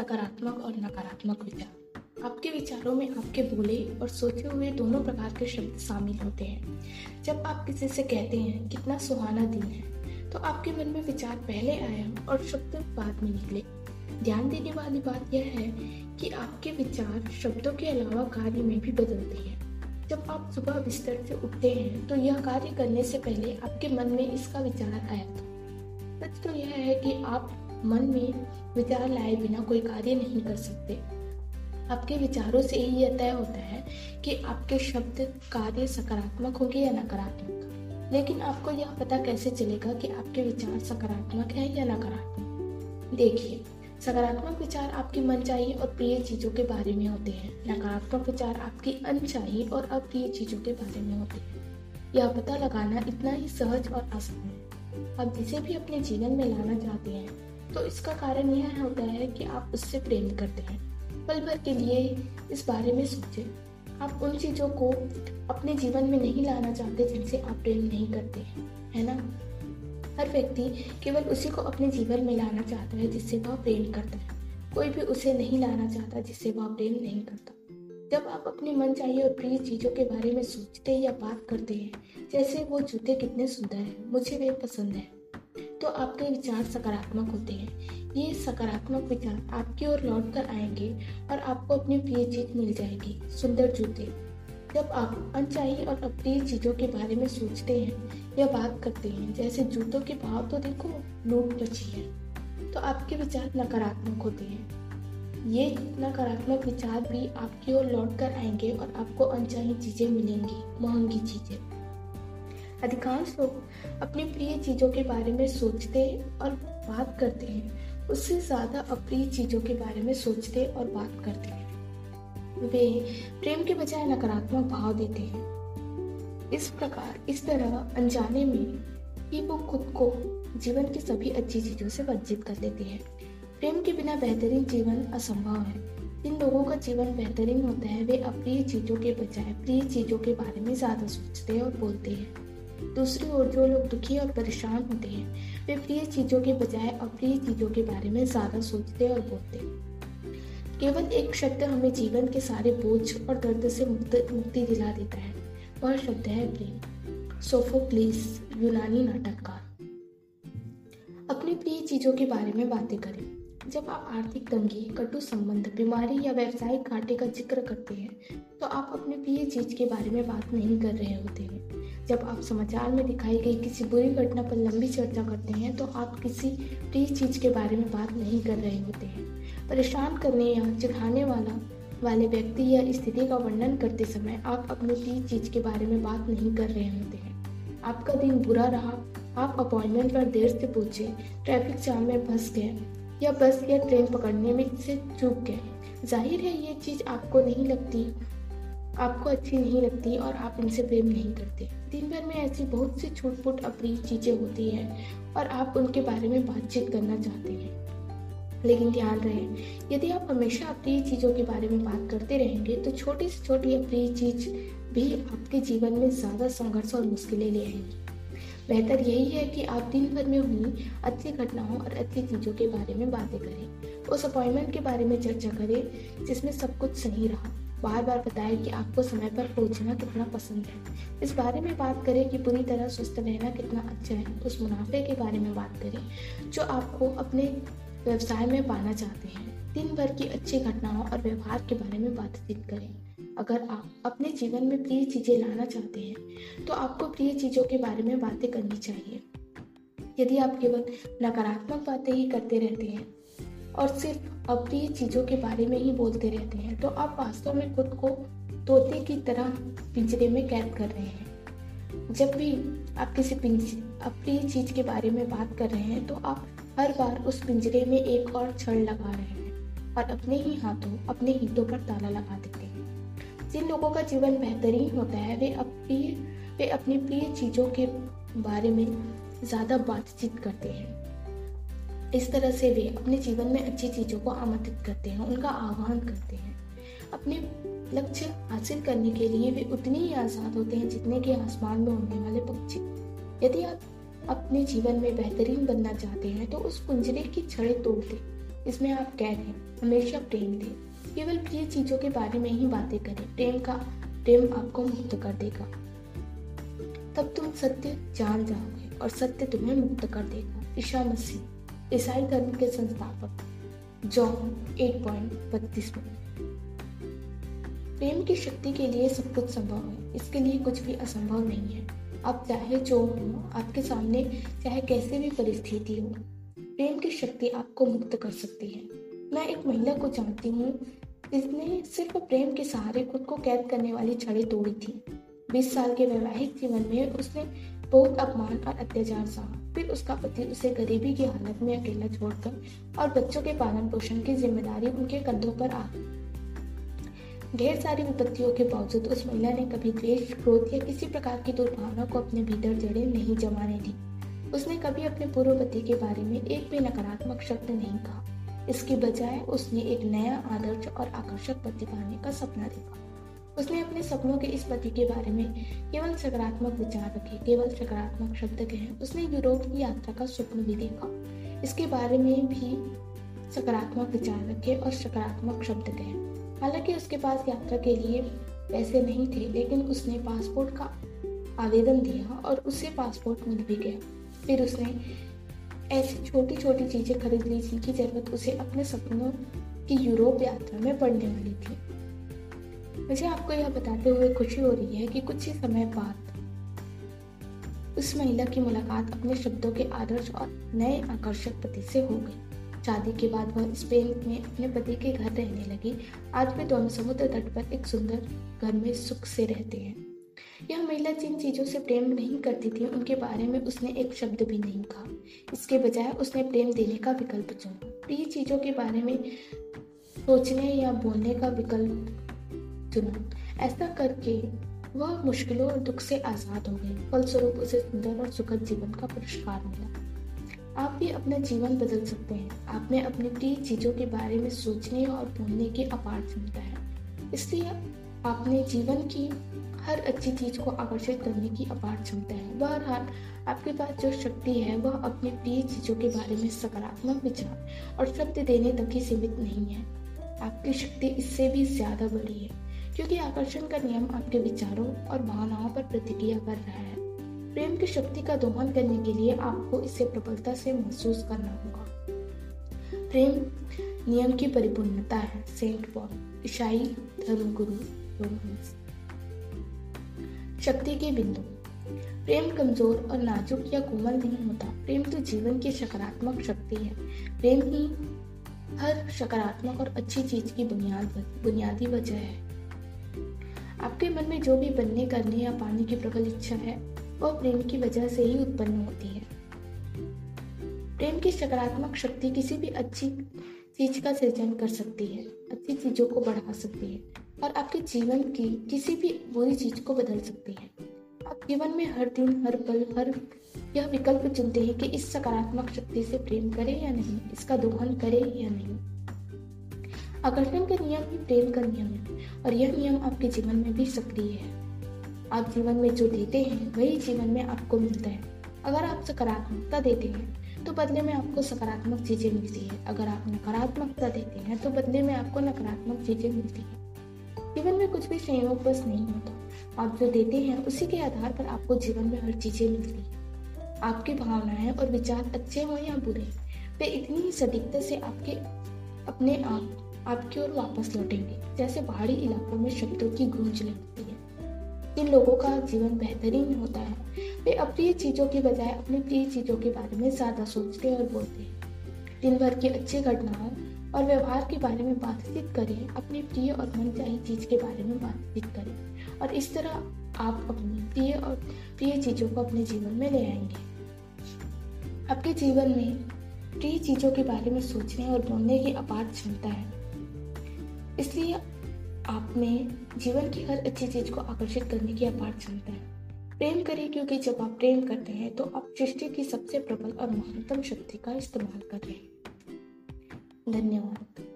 सकारात्मक और नकारात्मक विचार। आपके विचारों में आपके बोले और सोचे हुए दोनों प्रकार के शब्द शामिल होते हैं। जब आप किसी से कहते हैं, कितना सुहाना दिन है तो आपके मन में विचार पहले आया और शब्द बाद में निकले। ध्यान देने वाली बात यह है कि आपके विचार शब्दों के अलावा कार्य में भी बदलते हैं। जब आप सुबह बिस्तर से उठते हैं तो यह कार्य करने से पहले आपके मन में इसका विचार आया था। सच तो यह है कि आप मन में विचार लाए बिना कोई कार्य नहीं कर सकते। आपके विचारों से ही यह तय होता है कि आपके शब्द कार्य सकारात्मक होंगे या नकारात्मक। लेकिन आपको यह पता कैसे चलेगा कि आपके विचार सकारात्मक है या नकारात्मक? देखिए, सकारात्मक विचार आपकी मनचाही और प्रिय चीज़ों के बारे में होते हैं। नकारात्मक विचार आपकी अनचाही और अप्रिय चीज़ों के बारे में होते हैं। यह पता लगाना इतना ही सहज और आसान है। आप जिसे भी अपने जीवन में लाना चाहते हैं तो इसका कारण यह होता है कि आप उससे प्रेम करते हैं। पल भर के लिए इस बारे में सोचें। आप उन चीज़ों को अपने जीवन में नहीं लाना चाहते जिनसे आप प्रेम नहीं करते हैं, है ना? हर व्यक्ति केवल उसी को अपने जीवन में लाना चाहता है जिससे वह प्रेम करता है। कोई भी उसे नहीं लाना चाहता जिससे वह प्रेम नहीं करता। जब आप अपने मन चाहिए और प्रिय चीज़ों के बारे में सोचते या बात करते हैं, जैसे वो जूते कितने सुंदर हैं, मुझे वे पसंद है। तो आपके विचार सकारात्मक होते हैं। ये सकारात्मक विचार आपकी ओर लौट कर आएँगे और आपको अपनी प्रिय चीज़ मिल जाएगी, सुंदर जूते। जब आप अनचाही और अप्रिय चीज़ों के बारे में सोचते हैं या बात करते हैं, जैसे जूतों के भाव तो देखो, लूट बची है तो आपके विचार नकारात्मक होते हैं। ये नकारात्मक विचार भी आपकी ओर लौट कर आएँगे और आपको अनचाही चीज़ें मिलेंगी, महँगी चीज़ें। अधिकांश लोग अपनी प्रिय चीज़ों के बारे में सोचते और बात करते हैं। उससे ज़्यादा अप्रिय चीज़ों के बारे में सोचते और बात करते हैं। वे प्रेम के बजाय नकारात्मक भाव देते हैं। इस प्रकार, इस तरह अनजाने में ही वो खुद को जीवन की सभी अच्छी चीज़ों से वंचित कर लेते हैं। प्रेम के बिना बेहतरीन जीवन असंभव है। जिन लोगों का जीवन बेहतरीन होता है, वे अप्रिय चीज़ों के बजाय प्रिय चीज़ों के बारे में ज़्यादा सोचते हैं और बोलते हैं। दूसरी ओर जो लोग दुखी और परेशान होते हैं, वे प्रिय चीज़ों के बजाय अप्रिय चीज़ों के बारे में ज़्यादा सोचते और बोलते। केवल एक शब्द हमें जीवन के सारे बोझ और दर्द से मुक्ति दिला देता है। वह शब्द है प्रेम। सोफोक्लिस यूनानी नाटककार। अपनी प्रिय चीज़ों के बारे में बातें करें। जब आप आर्थिक तंगी, कटु संबंध, बीमारी या व्यावसायिक घाटे का ज़िक्र करते हैं तो आप अपने प्रिय चीज़ के बारे में बात नहीं कर रहे होते हैं। जब आप समाचार में दिखाई गई किसी बुरी घटना पर लंबी चर्चा करते हैं तो आप किसी प्रिय चीज़ के बारे में बात नहीं कर रहे होते हैं। परेशान करने या चिढ़ाने वाला, वाले व्यक्ति या स्थिति का वर्णन करते समय आप अपनी प्रिय चीज़ के बारे में बात नहीं कर रहे होते हैं। आपका दिन बुरा रहा, आप अपॉइंटमेंट पर देर से पहुँचे, ट्रैफ़िक जाम में फंस गए, या बस या ट्रेन पकड़ने में से चूक गए। ज़ाहिर है, ये चीज़ आपको नहीं लगती आपको अच्छी नहीं लगती और आप इनसे प्रेम नहीं करते। दिन भर में ऐसी बहुत सी छूट फूट अप्रिय चीज़ें होती हैं और आप उनके बारे में बातचीत करना चाहते हैं। लेकिन ध्यान रहे, यदि आप हमेशा अप्रिय चीज़ों के बारे में बात करते रहेंगे तो छोटी से छोटी अप्रिय चीज़ भी आपके जीवन में ज़्यादा संघर्ष और मुश्किलें ले आएँगी। बेहतर यही है कि आप दिन भर में हुई अच्छी घटनाओं और अच्छी चीज़ों के बारे में बातें करें। उस अपॉइंटमेंट के बारे में चर्चा करें, जिसमें सब कुछ सही रहा। बार बार बताएँ कि आपको समय पर पहुँचना कितना पसंद है। इस बारे में बात करें कि पूरी तरह स्वस्थ रहना कितना अच्छा है। उस मुनाफे के बारे में बात करें, जो आपको अपने व्यवसाय में पाना चाहते हैं। दिन भर की अच्छी घटनाओं और व्यवहार के बारे में बातचीत करें। अगर आप अपने जीवन में प्रिय चीज़ें लाना चाहते हैं तो आपको प्रिय चीज़ों के बारे में बातें करनी चाहिए। यदि आप केवल नकारात्मक बातें ही करते रहते हैं और सिर्फ़ अप्रिय चीज़ों के बारे में ही बोलते रहते हैं। तो आप वास्तव में खुद को तोते की तरह पिंजरे में कैद कर रहे हैं। जब भी आप किसी अप्रिय चीज़ के बारे में बात कर रहे हैं तो आप हर बार उस पिंजरे में एक और छड़ लगा रहे हैं और अपने ही हाथों, अपने हितों पर ताला लगा देते हैं। जिन लोगों का जीवन बेहतरीन होता है, वे अप्रिय वे अपनी प्रिय चीज़ों के बारे में ज़्यादा बातचीत करते हैं। इस तरह से वे अपने जीवन में अच्छी चीज़ों को आमंत्रित करते हैं, उनका आह्वान करते हैं। अपने लक्ष्य हासिल करने के लिए वे उतने ही आज़ाद होते हैं जितने के आसमान में उड़ने वाले पक्षी। यदि आप अपने जीवन में बेहतरीन बनना चाहते हैं तो उस कुंजरे की छड़े तोड़ दें इसमें आप कैद हैं, हमेशा प्रेम दें। केवल प्रिय चीज़ों के बारे में ही बातें करें, प्रेम का, प्रेम आपको मुक्त कर देगा। तब तुम सत्य जान जाओगे और सत्य तुम्हें मुक्त कर देगा। ईशा मसीह। ईसाई धर्म के संस्थापक, जॉन एट पॉइंट बत्तीस प्रेम की शक्ति के लिए सब कुछ संभव है, इसके लिए कुछ भी असंभव नहीं है। आप चाहे जो हो, आपके सामने चाहे कैसे भी परिस्थिति हो, प्रेम की शक्ति आपको मुक्त कर सकती है। मैं एक महिला को जानती हूँ, जिसने सिर्फ़ प्रेम के सहारे खुद को कैद करने वाली छड़ी तोड़ी थी। बीस साल के वैवाहिक जीवन में उसने बहुत अपमान और अत्याचार सहा फिर उसका पति उसे गरीबी की हालत में अकेला छोड़कर और बच्चों के पालन पोषण की ज़िम्मेदारी उनके कंधों पर आ गई। ढेर सारी विपत्तियों के बावजूद उस महिला ने कभी द्वेष, क्रोध या किसी प्रकार की दुर्भावना को अपने भीतर जड़े नहीं जमाने दी। उसने कभी अपने पूर्व पति के बारे में एक भी नकारात्मक शब्द नहीं कहा। इसके बजाय उसने एक नया, आदर्श और आकर्षक पति पाने का सपना देखा। उसने अपने सपनों के इस पति के बारे में केवल सकारात्मक विचार रखे, केवल सकारात्मक शब्द कहे। उसने यूरोप की यात्रा का स्वप्न भी देखा। इसके बारे में भी सकारात्मक विचार रखे और सकारात्मक शब्द कहे। हालाँकि उसके पास यात्रा के लिए पैसे नहीं थे, लेकिन उसने पासपोर्ट का आवेदन दिया और उसे पासपोर्ट मिल भी गया। फिर उसने ऐसी छोटी छोटी चीज़ें खरीद ली जिनकी ज़रूरत उसे अपने सपनों की यूरोप यात्रा में पड़ने वाली थी। मुझे आपको यह बताते हुए खुशी हो रही है कि कुछ ही समय बाद उस महिला की मुलाकात अपने शब्दों के आदर्श और नए आकर्षक पति से हो गई। शादी के बाद वह स्पेन में अपने पति के घर रहने लगी। आज वे दोनों समुद्र तट पर एक सुंदर घर में सुख से रहते हैं। यह महिला जिन चीज़ों से प्रेम नहीं करती थी, उनके बारे में उसने एक शब्द भी नहीं कहा। इसके बजाय उसने प्रेम देने का विकल्प चुना। प्रिय चीज़ों के बारे में सोचने या बोलने का विकल्प चुना। ऐसा करके वह मुश्किलों और दुख से आज़ाद हो गई। फलस्वरूप उसे सुंदर और सुखद जीवन का पुरस्कार मिला। आप भी अपना जीवन बदल सकते हैं। आप में अपनी प्रिय चीज़ों के बारे में सोचने और बोलने की अपार क्षमता है। इसलिए आपने जीवन की हर अच्छी चीज़ को आकर्षित करने की अपार क्षमता है। बहरहाल, आपके पास जो शक्ति है, वह अपनी प्रिय चीज़ों के बारे में सकारात्मक विचार और शब्द देने तक ही सीमित नहीं है। आपकी शक्ति इससे भी ज़्यादा बड़ी है। क्योंकि आकर्षण का नियम आपके विचारों और भावनाओं पर प्रतिक्रिया कर रहा है। प्रेम की शक्ति का दोहन करने के लिए आपको इसे प्रबलता से महसूस करना होगा। प्रेम नियम की परिपूर्णता है सेंट पॉल ईसाई धर्मगुरु शक्ति के बिंदु। प्रेम कमज़ोर और नाजुक या कोमल नहीं होता। प्रेम तो जीवन की सकारात्मक शक्ति है। प्रेम ही हर सकारात्मक और अच्छी चीज़ की बुनियाद बुनियादी वजह है। आपके मन में जो भी बनने, करने या पाने की प्रबल इच्छा है वह प्रेम की वजह से ही उत्पन्न होती है। प्रेम की सकारात्मक शक्ति किसी भी अच्छी चीज़ का सृजन कर सकती है, अच्छी चीज़ों को बढ़ा सकती है और आपके जीवन की किसी भी बुरी चीज़ को बदल सकती है। आप जीवन में हर दिन, हर पल, हर यह विकल्प चुनते हैं कि इस सकारात्मक शक्ति से प्रेम करें या नहीं, इसका दोहन करें या नहीं। आकर्षण का नियम ही प्रेम का नियम है। और यह नियम आपके जीवन में भी सक्रिय है। आप जीवन में जो देते हैं, वही जीवन में आपको मिलता है। अगर आप सकारात्मकता देते हैं तो बदले में आपको सकारात्मक चीज़ें मिलती है। अगर आप नकारात्मकता देते हैं तो बदले में आपको नकारात्मक चीज़ें मिलती है। जीवन में कुछ भी संयोग बस नहीं होता। आप जो देते हैं, उसी के आधार पर आपको जीवन में हर चीज़ें मिलती है। आपकी भावनाएँ और विचार अच्छे हों या बुरे, वे इतनी ही सटीकता से आपके, अपने आप आपकी ओर वापस लौटेंगे, जैसे पहाड़ी इलाकों में शब्दों की गूंज लगती है। जिन लोगों का जीवन बेहतरीन होता है। वे अप्रिय चीज़ों के बजाय अपनी प्रिय चीज़ों के बारे में ज़्यादा सोचते और बोलते हैं। दिन भर की अच्छी घटनाओं और व्यवहार के बारे में बातचीत करें, अपनी प्रिय और मनचाही चीज़ के बारे में बातचीत करें और इस तरह आप अपनी प्रिय और प्रिय चीज़ों को अपने जीवन में ले आएँगे। आपके जीवन में प्रिय चीज़ों के बारे में सोचने और बोलने की अपार क्षमता है। इसलिए आप में जीवन की हर अच्छी चीज़ को आकर्षित करने की अपार क्षमता है। प्रेम करें, क्योंकि जब आप प्रेम करते हैं तो आप सृष्टि की सबसे प्रबल और महत्तम शक्ति का इस्तेमाल कर रहे हैं। धन्यवाद।